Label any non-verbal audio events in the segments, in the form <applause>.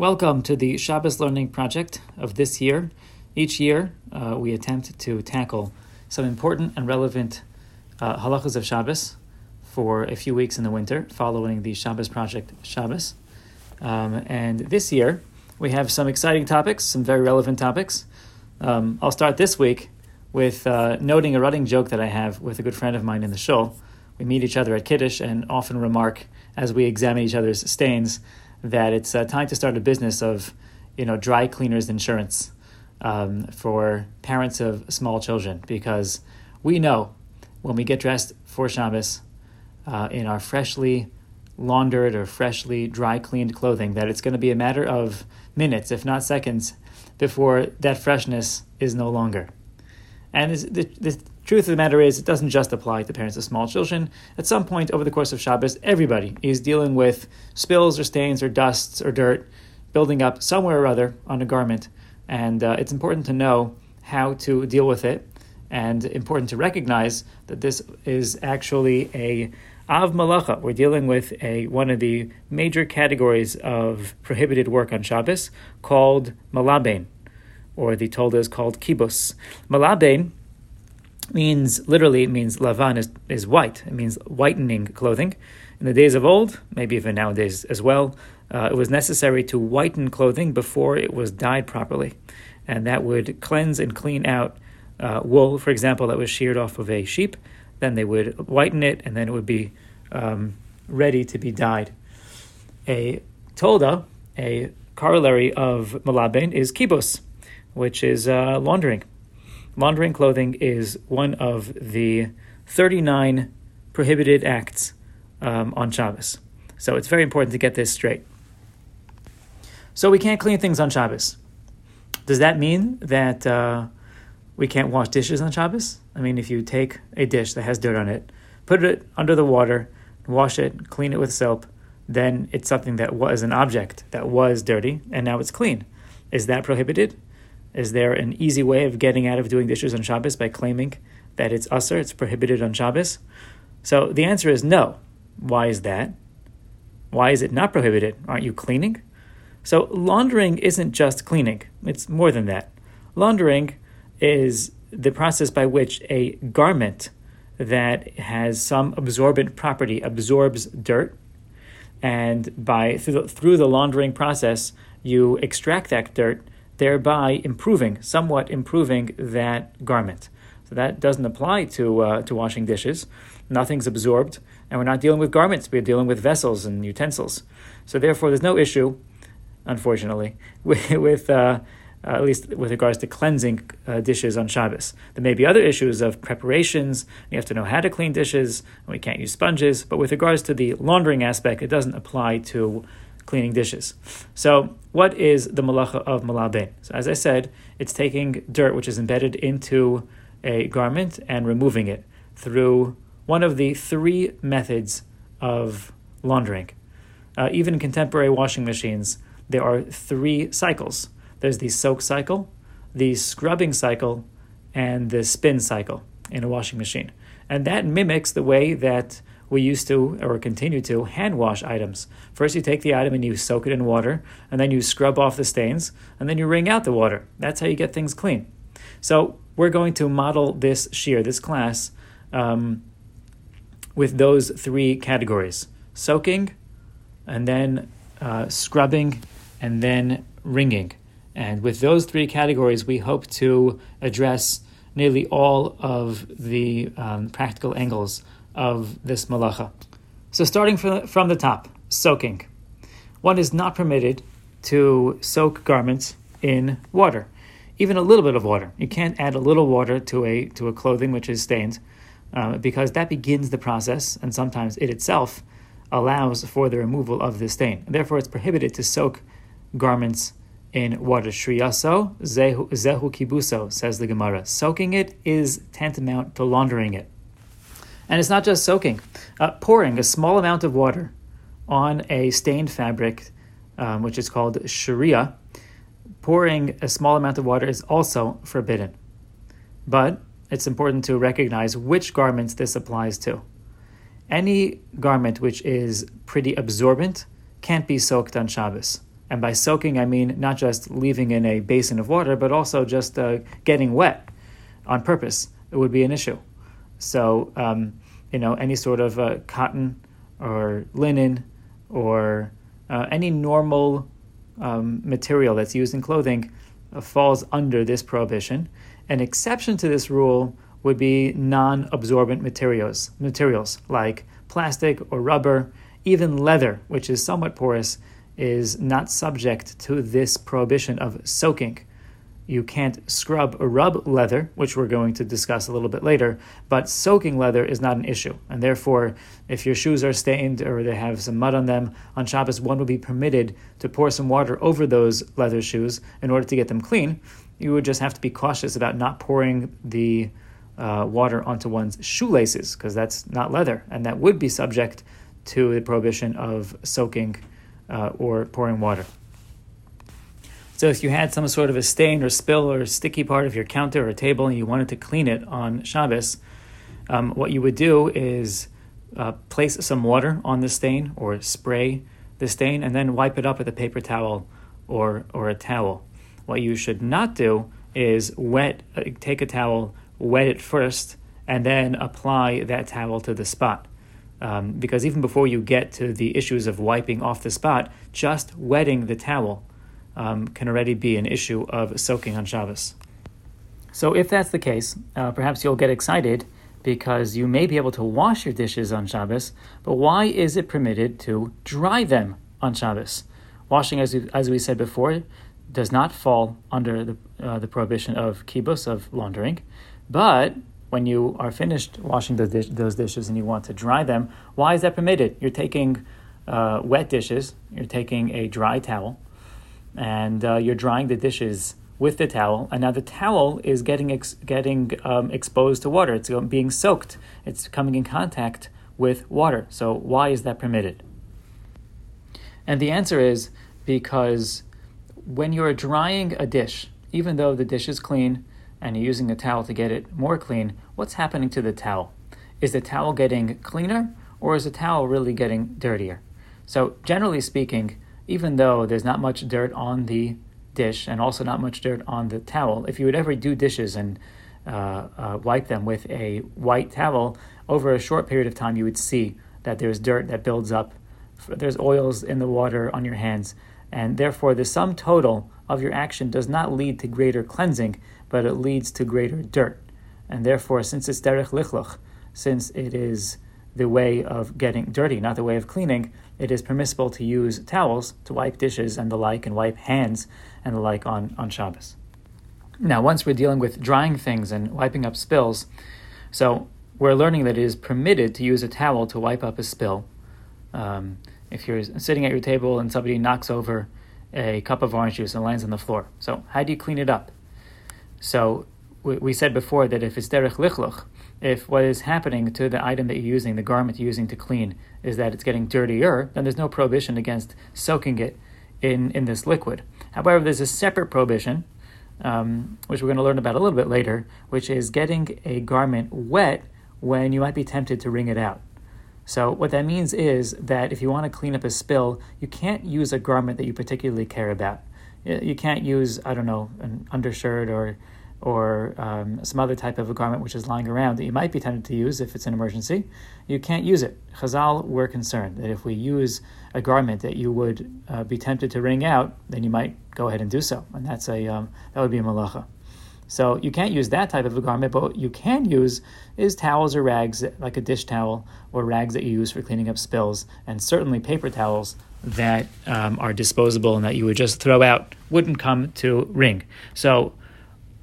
Welcome to the Shabbos Learning Project of this year. Each year, uh, we attempt to tackle some important and relevant uh, halachas of Shabbos for a few weeks in the winter, following the Shabbos Project Shabbos. Um, and this year, we have some exciting topics, some very relevant topics. Um, I'll start this week with uh, noting a running joke that I have with a good friend of mine in the shul. We meet each other at Kiddush and often remark as we examine each other's stains that it's uh, time to start a business of, you know, dry cleaners insurance um, for parents of small children because we know when we get dressed for Shabbos uh, in our freshly laundered or freshly dry cleaned clothing that it's going to be a matter of minutes, if not seconds, before that freshness is no longer. And the, the truth of the matter is, it doesn't just apply to parents of small children. At some point over the course of Shabbos, everybody is dealing with spills or stains or dusts or dirt building up somewhere or other on a garment. And uh, it's important to know how to deal with it and important to recognize that this is actually a av malacha. We're dealing with a one of the major categories of prohibited work on Shabbos called malabain, or the Tolda is called kibus. Malabain means literally it means lavan is, is white. It means whitening clothing. In the days of old, maybe even nowadays as well, uh, it was necessary to whiten clothing before it was dyed properly, and that would cleanse and clean out uh, wool, for example, that was sheared off of a sheep. Then they would whiten it, and then it would be um, ready to be dyed. A tolda, a corollary of malabain, is kibos, which is uh, laundering. Laundering clothing is one of the 39 prohibited acts um, on Shabbos. So it's very important to get this straight. So we can't clean things on Shabbos. Does that mean that uh, we can't wash dishes on Shabbos? I mean, if you take a dish that has dirt on it, put it under the water, wash it, clean it with soap, then it's something that was an object that was dirty and now it's clean. Is that prohibited? Is there an easy way of getting out of doing dishes on Shabbos by claiming that it's assur, it's prohibited on Shabbos? So the answer is no. Why is that? Why is it not prohibited? Aren't you cleaning? So laundering isn't just cleaning, it's more than that. Laundering is the process by which a garment that has some absorbent property absorbs dirt and by through the, through the laundering process you extract that dirt thereby improving, somewhat improving that garment. So that doesn't apply to uh, to washing dishes. Nothing's absorbed, and we're not dealing with garments. We're dealing with vessels and utensils. So therefore, there's no issue, unfortunately, <laughs> with, with uh, uh, at least with regards to cleansing uh, dishes on Shabbos. There may be other issues of preparations. You have to know how to clean dishes, and we can't use sponges. But with regards to the laundering aspect, it doesn't apply to cleaning dishes. So, what is the malacha of malabain? So, as I said, it's taking dirt which is embedded into a garment and removing it through one of the three methods of laundering. Uh, even contemporary washing machines, there are three cycles. There's the soak cycle, the scrubbing cycle, and the spin cycle in a washing machine. And that mimics the way that we used to or continue to hand wash items. First, you take the item and you soak it in water, and then you scrub off the stains, and then you wring out the water. That's how you get things clean. So, we're going to model this shiur, this class, um, with those three categories soaking, and then uh, scrubbing, and then wringing. And with those three categories, we hope to address nearly all of the um, practical angles of this malacha. So, starting from, the top, soaking. One is not permitted to soak garments in water, even a little bit of water. You can't add a little water to a to a clothing which is stained, uh, because that begins the process, and sometimes it itself allows for the removal of the stain. Therefore, it's prohibited to soak garments in water. Shriyaso zehu, zehu kibuso says the Gemara. Soaking it is tantamount to laundering it. And it's not just soaking, uh, pouring a small amount of water on a stained fabric, um, which is called sharia, pouring a small amount of water is also forbidden. But it's important to recognize which garments this applies to. Any garment which is pretty absorbent can't be soaked on Shabbos. And by soaking, I mean not just leaving in a basin of water, but also just uh, getting wet on purpose. It would be an issue. So, um, you know, any sort of uh, cotton or linen or uh, any normal um, material that's used in clothing uh, falls under this prohibition. An exception to this rule would be non-absorbent materials, materials like plastic or rubber, even leather, which is somewhat porous, is not subject to this prohibition of soaking. You can't scrub or rub leather, which we're going to discuss a little bit later, but soaking leather is not an issue. And therefore, if your shoes are stained or they have some mud on them on Shabbos, one would be permitted to pour some water over those leather shoes in order to get them clean. You would just have to be cautious about not pouring the uh, water onto one's shoelaces, because that's not leather, and that would be subject to the prohibition of soaking uh, or pouring water. So if you had some sort of a stain or spill or sticky part of your counter or table and you wanted to clean it on Shabbos, um, what you would do is uh, place some water on the stain or spray the stain and then wipe it up with a paper towel or, or a towel. What you should not do is wet, uh, take a towel, wet it first, and then apply that towel to the spot. Um, because even before you get to the issues of wiping off the spot, just wetting the towel um, can already be an issue of soaking on Shabbos. So, if that's the case, uh, perhaps you'll get excited because you may be able to wash your dishes on Shabbos, but why is it permitted to dry them on Shabbos? Washing, as we, as we said before, does not fall under the, uh, the prohibition of kibus, of laundering, but when you are finished washing those, dish, those dishes and you want to dry them, why is that permitted? You're taking uh, wet dishes, you're taking a dry towel, and uh, you're drying the dishes with the towel, and now the towel is getting ex- getting um, exposed to water. It's being soaked. It's coming in contact with water. So why is that permitted? And the answer is because when you're drying a dish, even though the dish is clean and you're using a towel to get it more clean, what's happening to the towel? Is the towel getting cleaner or is the towel really getting dirtier? So generally speaking, even though there's not much dirt on the dish and also not much dirt on the towel, if you would ever do dishes and uh, uh, wipe them with a white towel, over a short period of time, you would see that there's dirt that builds up. There's oils in the water on your hands, and therefore the sum total of your action does not lead to greater cleansing, but it leads to greater dirt. And therefore, since it's derech lichloch, since it is the way of getting dirty, not the way of cleaning, it is permissible to use towels to wipe dishes and the like, and wipe hands and the like on, on Shabbos. Now, once we're dealing with drying things and wiping up spills, so we're learning that it is permitted to use a towel to wipe up a spill. Um, if you're sitting at your table and somebody knocks over a cup of orange juice and lands on the floor, so how do you clean it up? So we, we said before that if it's derech lichloch, if what is happening to the item that you're using, the garment you're using to clean, is that it's getting dirtier, then there's no prohibition against soaking it in, in this liquid. However, there's a separate prohibition, um, which we're going to learn about a little bit later, which is getting a garment wet when you might be tempted to wring it out. So, what that means is that if you want to clean up a spill, you can't use a garment that you particularly care about. You can't use, I don't know, an undershirt or or um, some other type of a garment which is lying around that you might be tempted to use if it's an emergency, you can't use it. Chazal were concerned that if we use a garment that you would uh, be tempted to wring out, then you might go ahead and do so, and that's a um, that would be a malacha. So you can't use that type of a garment, but what you can use is towels or rags, like a dish towel or rags that you use for cleaning up spills, and certainly paper towels that um, are disposable and that you would just throw out wouldn't come to wring. So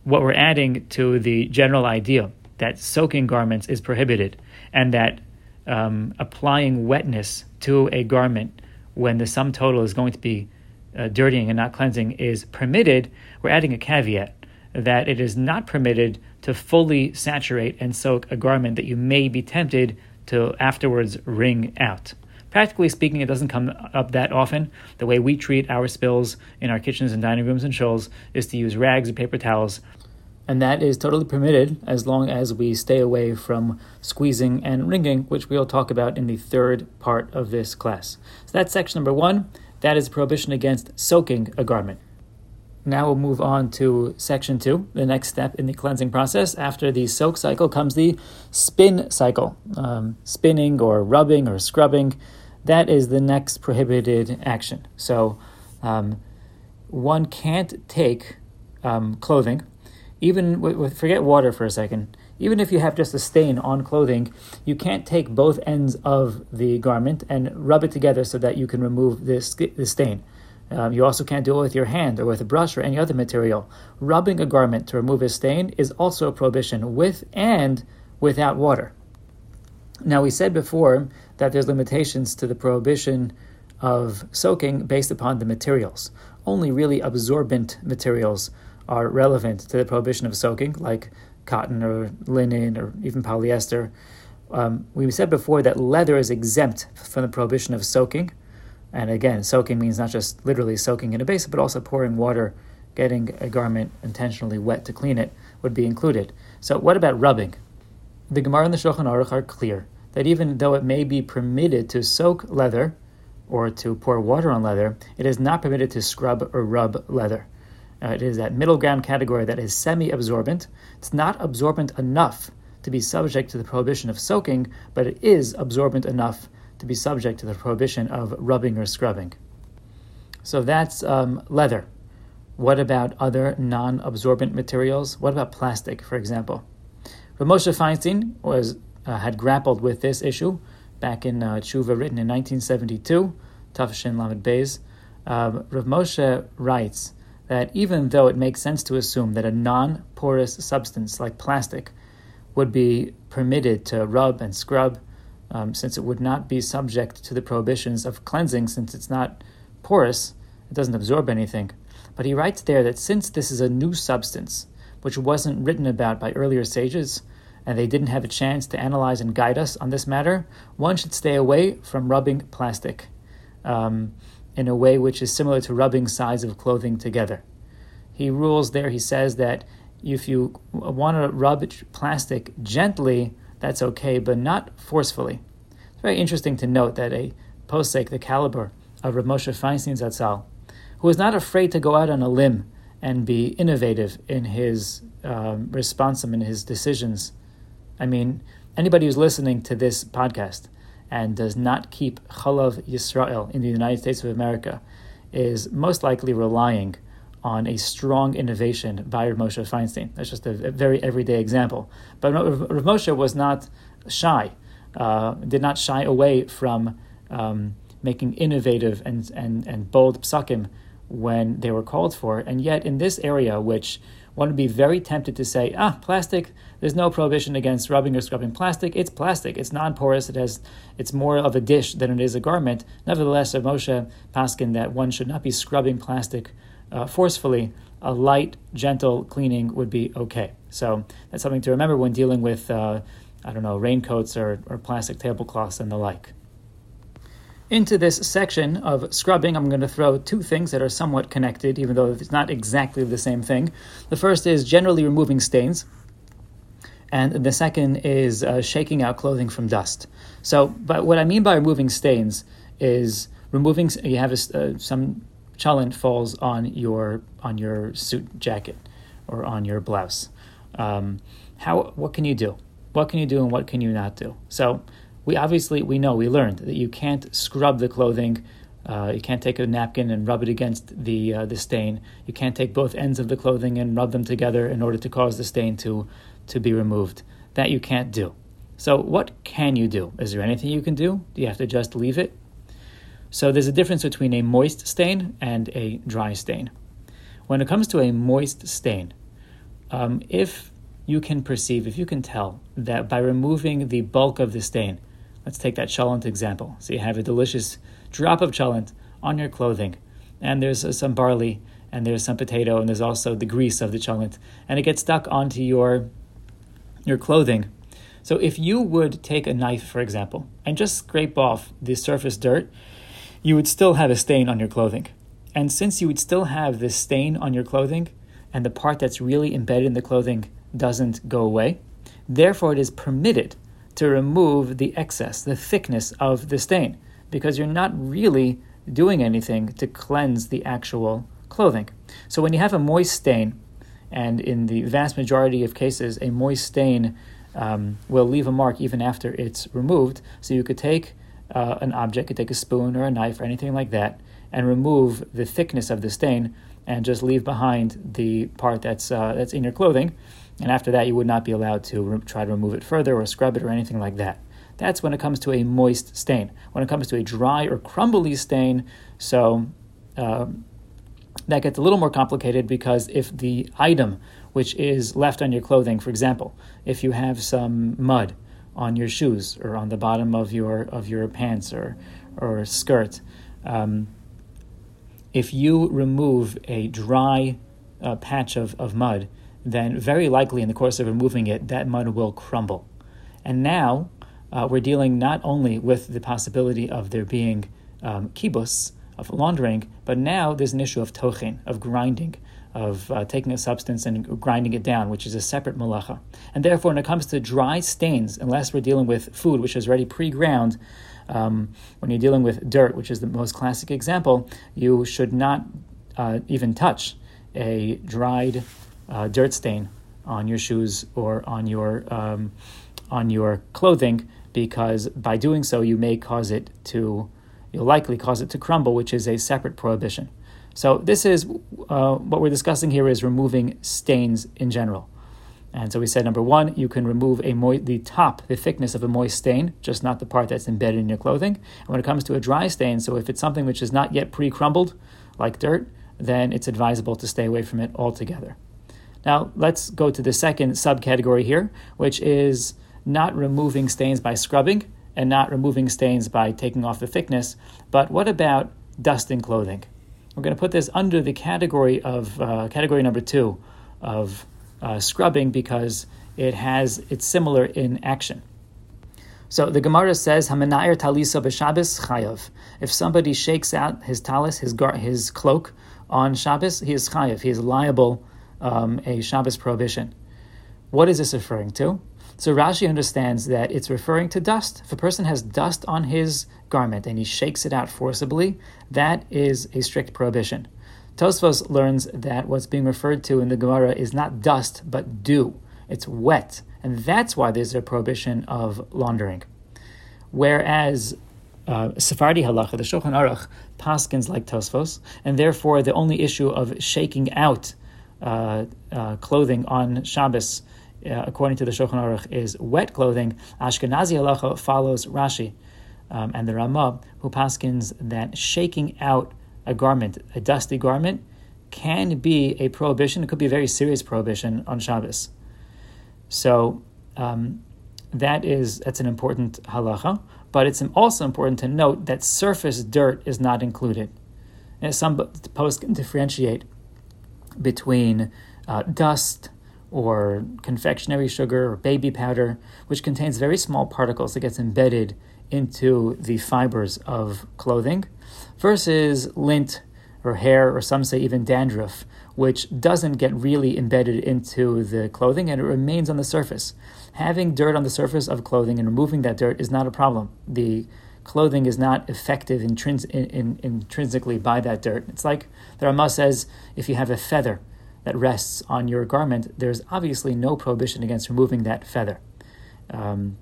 what we're adding to the general idea that soaking garments is prohibited and that um, applying wetness to a garment when the sum total is going to be uh, dirtying and not cleansing is permitted, we're adding a caveat that it is not permitted to fully saturate and soak a garment that you may be tempted to afterwards wring out. Practically speaking, it doesn't come up that often. The way we treat our spills in our kitchens and dining rooms and shuls is to use rags or paper towels and that is totally permitted as long as we stay away from squeezing and wringing, which we'll talk about in the third part of this class. So that's section number one That is prohibition against soaking a garment. Now we'll move on to section two, the next step in the cleansing process. After the soak cycle comes the spin cycle, um, spinning or rubbing or scrubbing. That is the next prohibited action. So um, one can't take um, clothing, even with, forget water for a second. Even if you have just a stain on clothing, you can't take both ends of the garment and rub it together so that you can remove this the stain. Um, you also can't do it with your hand or with a brush or any other material. Rubbing a garment to remove a stain is also a prohibition with and without water. Now, we said before that there's limitations to the prohibition of soaking based upon the materials. Only really absorbent materials are relevant to the prohibition of soaking, like cotton or linen or even polyester. Um, we said before that leather is exempt from the prohibition of soaking. And again, soaking means not just literally soaking in a basin, but also pouring water, getting a garment intentionally wet to clean it would be included. So, what about rubbing? The Gemara and the Shulchan Aruch are clear that even though it may be permitted to soak leather or to pour water on leather, it is not permitted to scrub or rub leather. Uh, it is that middle ground category that is semi absorbent. It's not absorbent enough to be subject to the prohibition of soaking, but it is absorbent enough to be subject to the prohibition of rubbing or scrubbing. So that's um, leather. What about other non absorbent materials? What about plastic, for example? Rav Moshe Feinstein was, uh, had grappled with this issue back in uh, Tshuva, written in 1972, Tav Shin Lamed Beis. Um, Rav Moshe writes that even though it makes sense to assume that a non porous substance like plastic would be permitted to rub and scrub, um, since it would not be subject to the prohibitions of cleansing, since it's not porous, it doesn't absorb anything. But he writes there that since this is a new substance, which wasn't written about by earlier sages, and they didn't have a chance to analyze and guide us on this matter, one should stay away from rubbing plastic um, in a way which is similar to rubbing sides of clothing together. He rules there, he says that if you want to rub plastic gently, that's okay, but not forcefully. It's very interesting to note that a posek, the caliber of Rav Moshe Feinstein Zatzal, who was not afraid to go out on a limb and be innovative in his um, response and his decisions. I mean, anybody who's listening to this podcast and does not keep Chalav Yisrael in the United States of America is most likely relying on a strong innovation by Rav Moshe Feinstein. That's just a, very everyday example. But Rav Moshe was not shy, uh, did not shy away from um, making innovative and, and, and bold psakim when they were called for. And yet, in this area, which one would be very tempted to say, ah, plastic, there's no prohibition against rubbing or scrubbing plastic. It's plastic. It's non-porous. It has, it's more of a dish than it is a garment. Nevertheless, Rav Moshe Paskin that one should not be scrubbing plastic uh, forcefully, a light, gentle cleaning would be okay. So that's something to remember when dealing with, uh, I don't know, raincoats or, or plastic tablecloths and the like. Into this section of scrubbing, I'm going to throw two things that are somewhat connected, even though it's not exactly the same thing. The first is generally removing stains, and the second is uh, shaking out clothing from dust. So, but what I mean by removing stains is removing. You have a, uh, some cholent falls on your on your suit jacket or on your blouse. Um, how what can you do? What can you do and what can you not do? So we obviously we know we learned that you can't scrub the clothing. Uh, you can't take a napkin and rub it against the uh, the stain. You can't take both ends of the clothing and rub them together in order to cause the stain to to be removed. That you can't do. So what can you do? Is there anything you can do? Do you have to just leave it? So there's a difference between a moist stain and a dry stain. When it comes to a moist stain, um, if you can perceive, if you can tell that by removing the bulk of the stain, let's take that cholent example. So you have a delicious drop of cholent on your clothing, and there's uh, some barley, and there's some potato, and there's also the grease of the cholent, and it gets stuck onto your your clothing. So if you would take a knife, for example, and just scrape off the surface dirt, you would still have a stain on your clothing. And since you would still have this stain on your clothing, and the part that's really embedded in the clothing doesn't go away, therefore it is permitted to remove the excess, the thickness of the stain, because you're not really doing anything to cleanse the actual clothing. So when you have a moist stain, and in the vast majority of cases, a moist stain um, will leave a mark even after it's removed. So you could take uh, an object, you could take a spoon or a knife or anything like that, and remove the thickness of the stain, and just leave behind the part that's uh, that's in your clothing. And after that, you would not be allowed to re- try to remove it further or scrub it or anything like that. That's when it comes to a moist stain. When it comes to a dry or crumbly stain, so uh, that gets a little more complicated because if the item which is left on your clothing, for example, if you have some mud on your shoes or on the bottom of your of your pants or or skirt, um, if you remove a dry uh, patch of, of mud, then very likely in the course of removing it, that mud will crumble. And now uh, we're dealing not only with the possibility of there being um, kibus, of laundering, but now there's an issue of tochin, of grinding, of uh, taking a substance and grinding it down, which is a separate malacha. And therefore, when it comes to dry stains, unless we're dealing with food which is already pre-ground, um, when you're dealing with dirt, which is the most classic example, you should not uh, even touch a dried uh, dirt stain on your shoes or on your um, on your clothing because by doing so you may cause it to you'll likely cause it to crumble, which is a separate prohibition. So this is uh, what we're discussing here is removing stains in general. And so we said number one, you can remove a mo- the top, the thickness of a moist stain, just not the part that's embedded in your clothing. And when it comes to a dry stain, so if it's something which is not yet pre-crumbled, like dirt, then it's advisable to stay away from it altogether. Now let's go to the second subcategory here, which is not removing stains by scrubbing and not removing stains by taking off the thickness. But what about dusting clothing? We're going to put this under the category of uh, category number two of uh, scrubbing because it has it's similar in action. So the Gemara says, "Hamanayir talisa b'Shabbos chayav." If somebody shakes out his talis, his gar- his cloak on Shabbos, he is chayav. He is liable um, a Shabbos prohibition. What is this referring to? So Rashi understands that it's referring to dust. If a person has dust on his garment and he shakes it out forcibly, that is a strict prohibition. Tosfos learns that what's being referred to in the Gemara is not dust, but dew. It's wet. And that's why there's a prohibition of laundering. Whereas uh, Sephardi halacha, the Shulchan Aruch, paskins like Tosfos, and therefore the only issue of shaking out clothing on Shabbos uh, according to the Shulchan Aruch, is wet clothing. Ashkenazi halacha follows Rashi um, and the Ramah, who paskins that shaking out a garment, a dusty garment, can be a prohibition. It could be a very serious prohibition on Shabbos. So um, that is that's an important halacha, but it's also important to note that surface dirt is not included. And some poskim differentiate between uh, dust, or confectionery sugar or baby powder, which contains very small particles that gets embedded into the fibers of clothing, versus lint or hair, or some say even dandruff, which doesn't get really embedded into the clothing and it remains on the surface. Having dirt on the surface of clothing and removing that dirt is not a problem. The clothing is not effective intrins- in, in, intrinsically by that dirt. It's like the Ramah says if you have a feather that rests on your garment, there's obviously no prohibition against removing that feather. Um,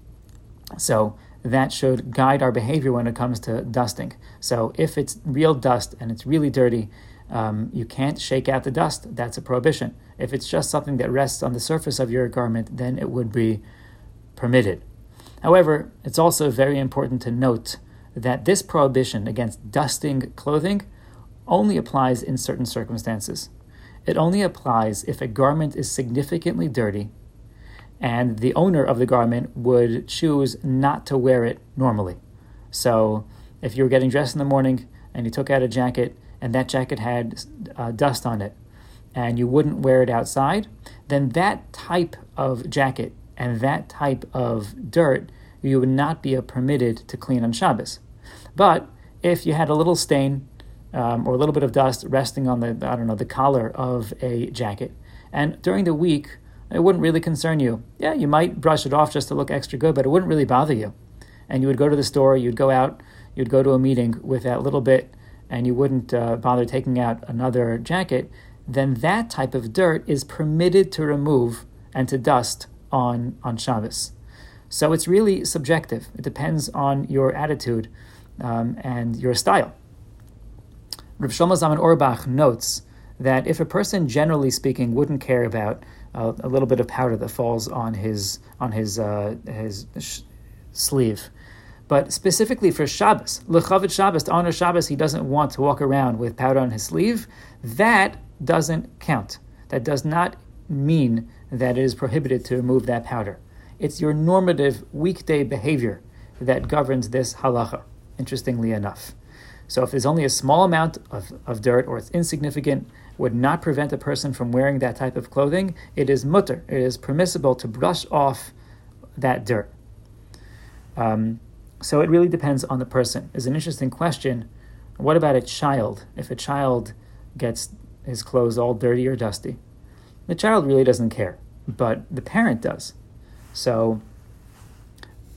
so that should guide our behavior when it comes to dusting. So if it's real dust and it's really dirty, um, you can't shake out the dust. That's a prohibition. If it's just something that rests on the surface of your garment, then it would be permitted. However, it's also very important to note that this prohibition against dusting clothing only applies in certain circumstances. It only applies if a garment is significantly dirty and the owner of the garment would choose not to wear it normally. So, if you were getting dressed in the morning and you took out a jacket and that jacket had uh, dust on it and you wouldn't wear it outside, then that type of jacket and that type of dirt you would not be permitted to clean on Shabbos. But if you had a little stain um, or a little bit of dust resting on the I don't know the collar of a jacket. And during the week, it wouldn't really concern you. Yeah, you might brush it off just to look extra good, but it wouldn't really bother you. And you would go to the store, you'd go out, you'd go to a meeting with that little bit and you wouldn't uh, bother taking out another jacket, then that type of dirt is permitted to remove and to dust on, on Shabbos. So it's really subjective. It depends on your attitude um, and your style. Rav Shlomo Zalman Auerbach notes that if a person, generally speaking, wouldn't care about uh, a little bit of powder that falls on his on his uh, his sh- sleeve, but specifically for Shabbos, lechavit Shabbos to honor Shabbos, he doesn't want to walk around with powder on his sleeve. That doesn't count. That does not mean that it is prohibited to remove that powder. It's your normative weekday behavior that governs this halacha. Interestingly enough. So if there's only a small amount of, of dirt or it's insignificant, would not prevent a person from wearing that type of clothing, it is mutar. It is permissible to brush off that dirt. Um, so it really depends on the person. Is an interesting question. What about a child? If a child gets his clothes all dirty or dusty, the child really doesn't care, but the parent does. So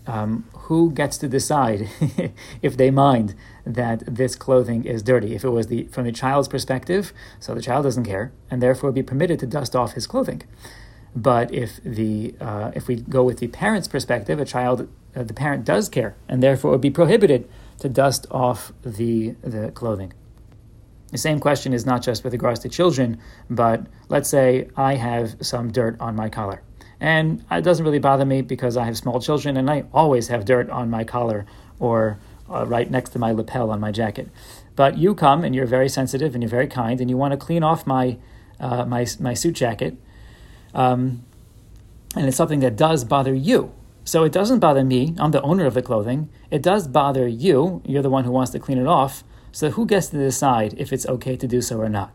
um, who gets to decide <laughs> if they mind that this clothing is dirty? If it was the from the child's perspective, so the child doesn't care, and therefore be permitted to dust off his clothing. But if the uh, if we go with the parent's perspective, a child uh, the parent does care, and therefore would be prohibited to dust off the the clothing. The same question is not just with regards to children, but let's say I have some dirt on my collar and it doesn't really bother me because I have small children and I always have dirt on my collar or uh, right next to my lapel on my jacket. But you come and you're very sensitive and you're very kind and you want to clean off my, uh, my, my suit jacket. Um, and it's something that does bother you. So it doesn't bother me. I'm the owner of the clothing. It does bother you. You're the one who wants to clean it off. So who gets to decide if it's okay to do so or not?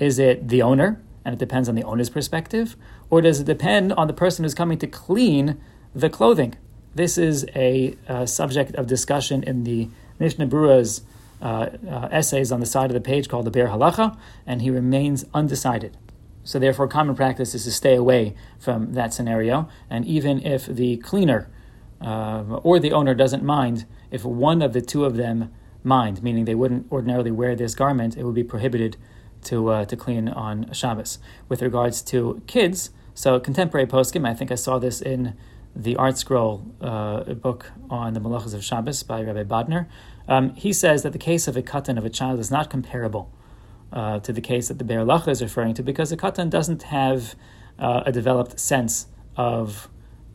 Is it the owner? and it depends on the owner's perspective, or does it depend on the person who's coming to clean the clothing? This is a, a subject of discussion in the Mishnah Berurah's uh, uh, essays on the side of the page called the Biur Halacha, and he remains undecided. So, therefore, common practice is to stay away from that scenario. And even if the cleaner uh, or the owner doesn't mind, if one of the two of them mind, meaning they wouldn't ordinarily wear this garment, it would be prohibited to uh, to clean on Shabbos. With regards to kids, so contemporary poskim, I think I saw this in the ArtScroll uh, book on the Malachas of Shabbos by Rabbi Bodner. Um, he says that the case of a katan of a child is not comparable uh, to the case that the Biur Halacha is referring to because a katan doesn't have uh, a developed sense of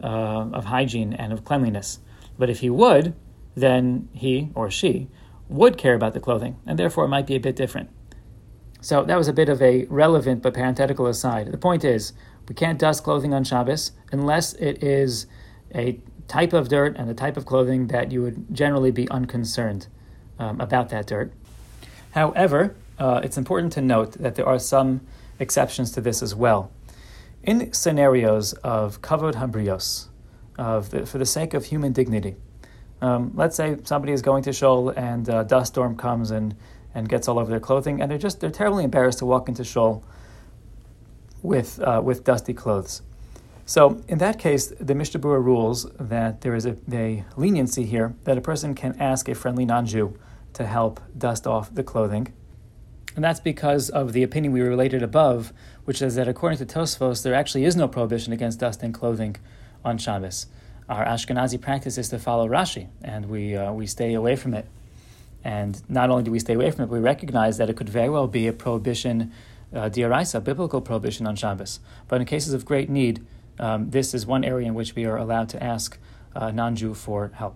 uh, of hygiene and of cleanliness. But if he would, then he or she would care about the clothing, and therefore it might be a bit different. So that was a bit of a relevant but parenthetical aside. The point is, we can't dust clothing on Shabbos unless it is a type of dirt and a type of clothing that you would generally be unconcerned um, about that dirt. However, uh, it's important to note that there are some exceptions to this as well. In scenarios of kavod habrios, of the, for the sake of human dignity, um, let's say somebody is going to shul and a dust storm comes and and gets all over their clothing, and they're just they're terribly embarrassed to walk into shul with uh, with dusty clothes. So in that case, the Mishnah rules that there is a, a leniency here that a person can ask a friendly non-Jew to help dust off the clothing. And that's because of the opinion we related above, which is that according to Tosfos, there actually is no prohibition against dusting clothing on Shabbos. Our Ashkenazi practice is to follow Rashi, and we, uh, we stay away from it. And not only do we stay away from it, but we recognize that it could very well be a prohibition, uh, diaraisa, biblical prohibition on Shabbos. But in cases of great need, um, this is one area in which we are allowed to ask a non Jew for help.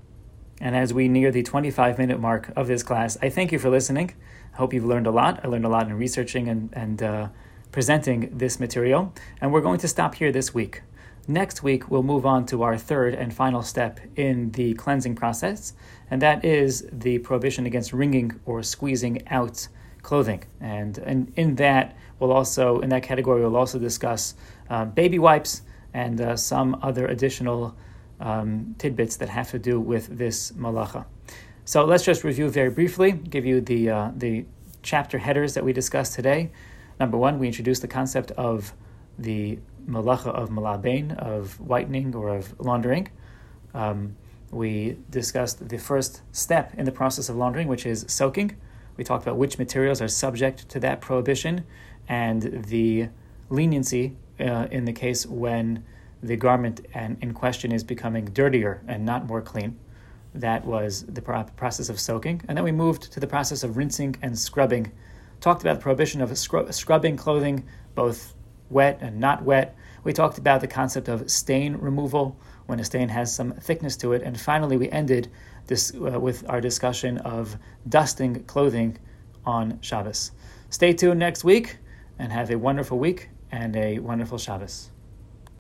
And as we near the 25 minute mark of this class, I thank you for listening. I hope you've learned a lot. I learned a lot in researching and, and uh, presenting this material. And we're going to stop here this week. Next week, we'll move on to our third and final step in the cleansing process, and that is the prohibition against wringing or squeezing out clothing. And, and in that, we'll also, in that category, we'll also discuss uh, baby wipes and uh, some other additional um, tidbits that have to do with this malacha. So let's just review very briefly, give you the, uh, the chapter headers that we discussed today. Number one, we introduced the concept of the malacha of malabain, of whitening or of laundering. Um, we discussed the first step in the process of laundering, which is soaking. We talked about which materials are subject to that prohibition and the leniency uh, in the case when the garment and in question is becoming dirtier and not more clean. That was the process of soaking. And then we moved to the process of rinsing and scrubbing. Talked about the prohibition of scrub- scrubbing clothing, both wet and not wet. We talked about the concept of stain removal when a stain has some thickness to it. And finally, we ended this uh, with our discussion of dusting clothing on Shabbos. Stay tuned next week and have a wonderful week and a wonderful Shabbos.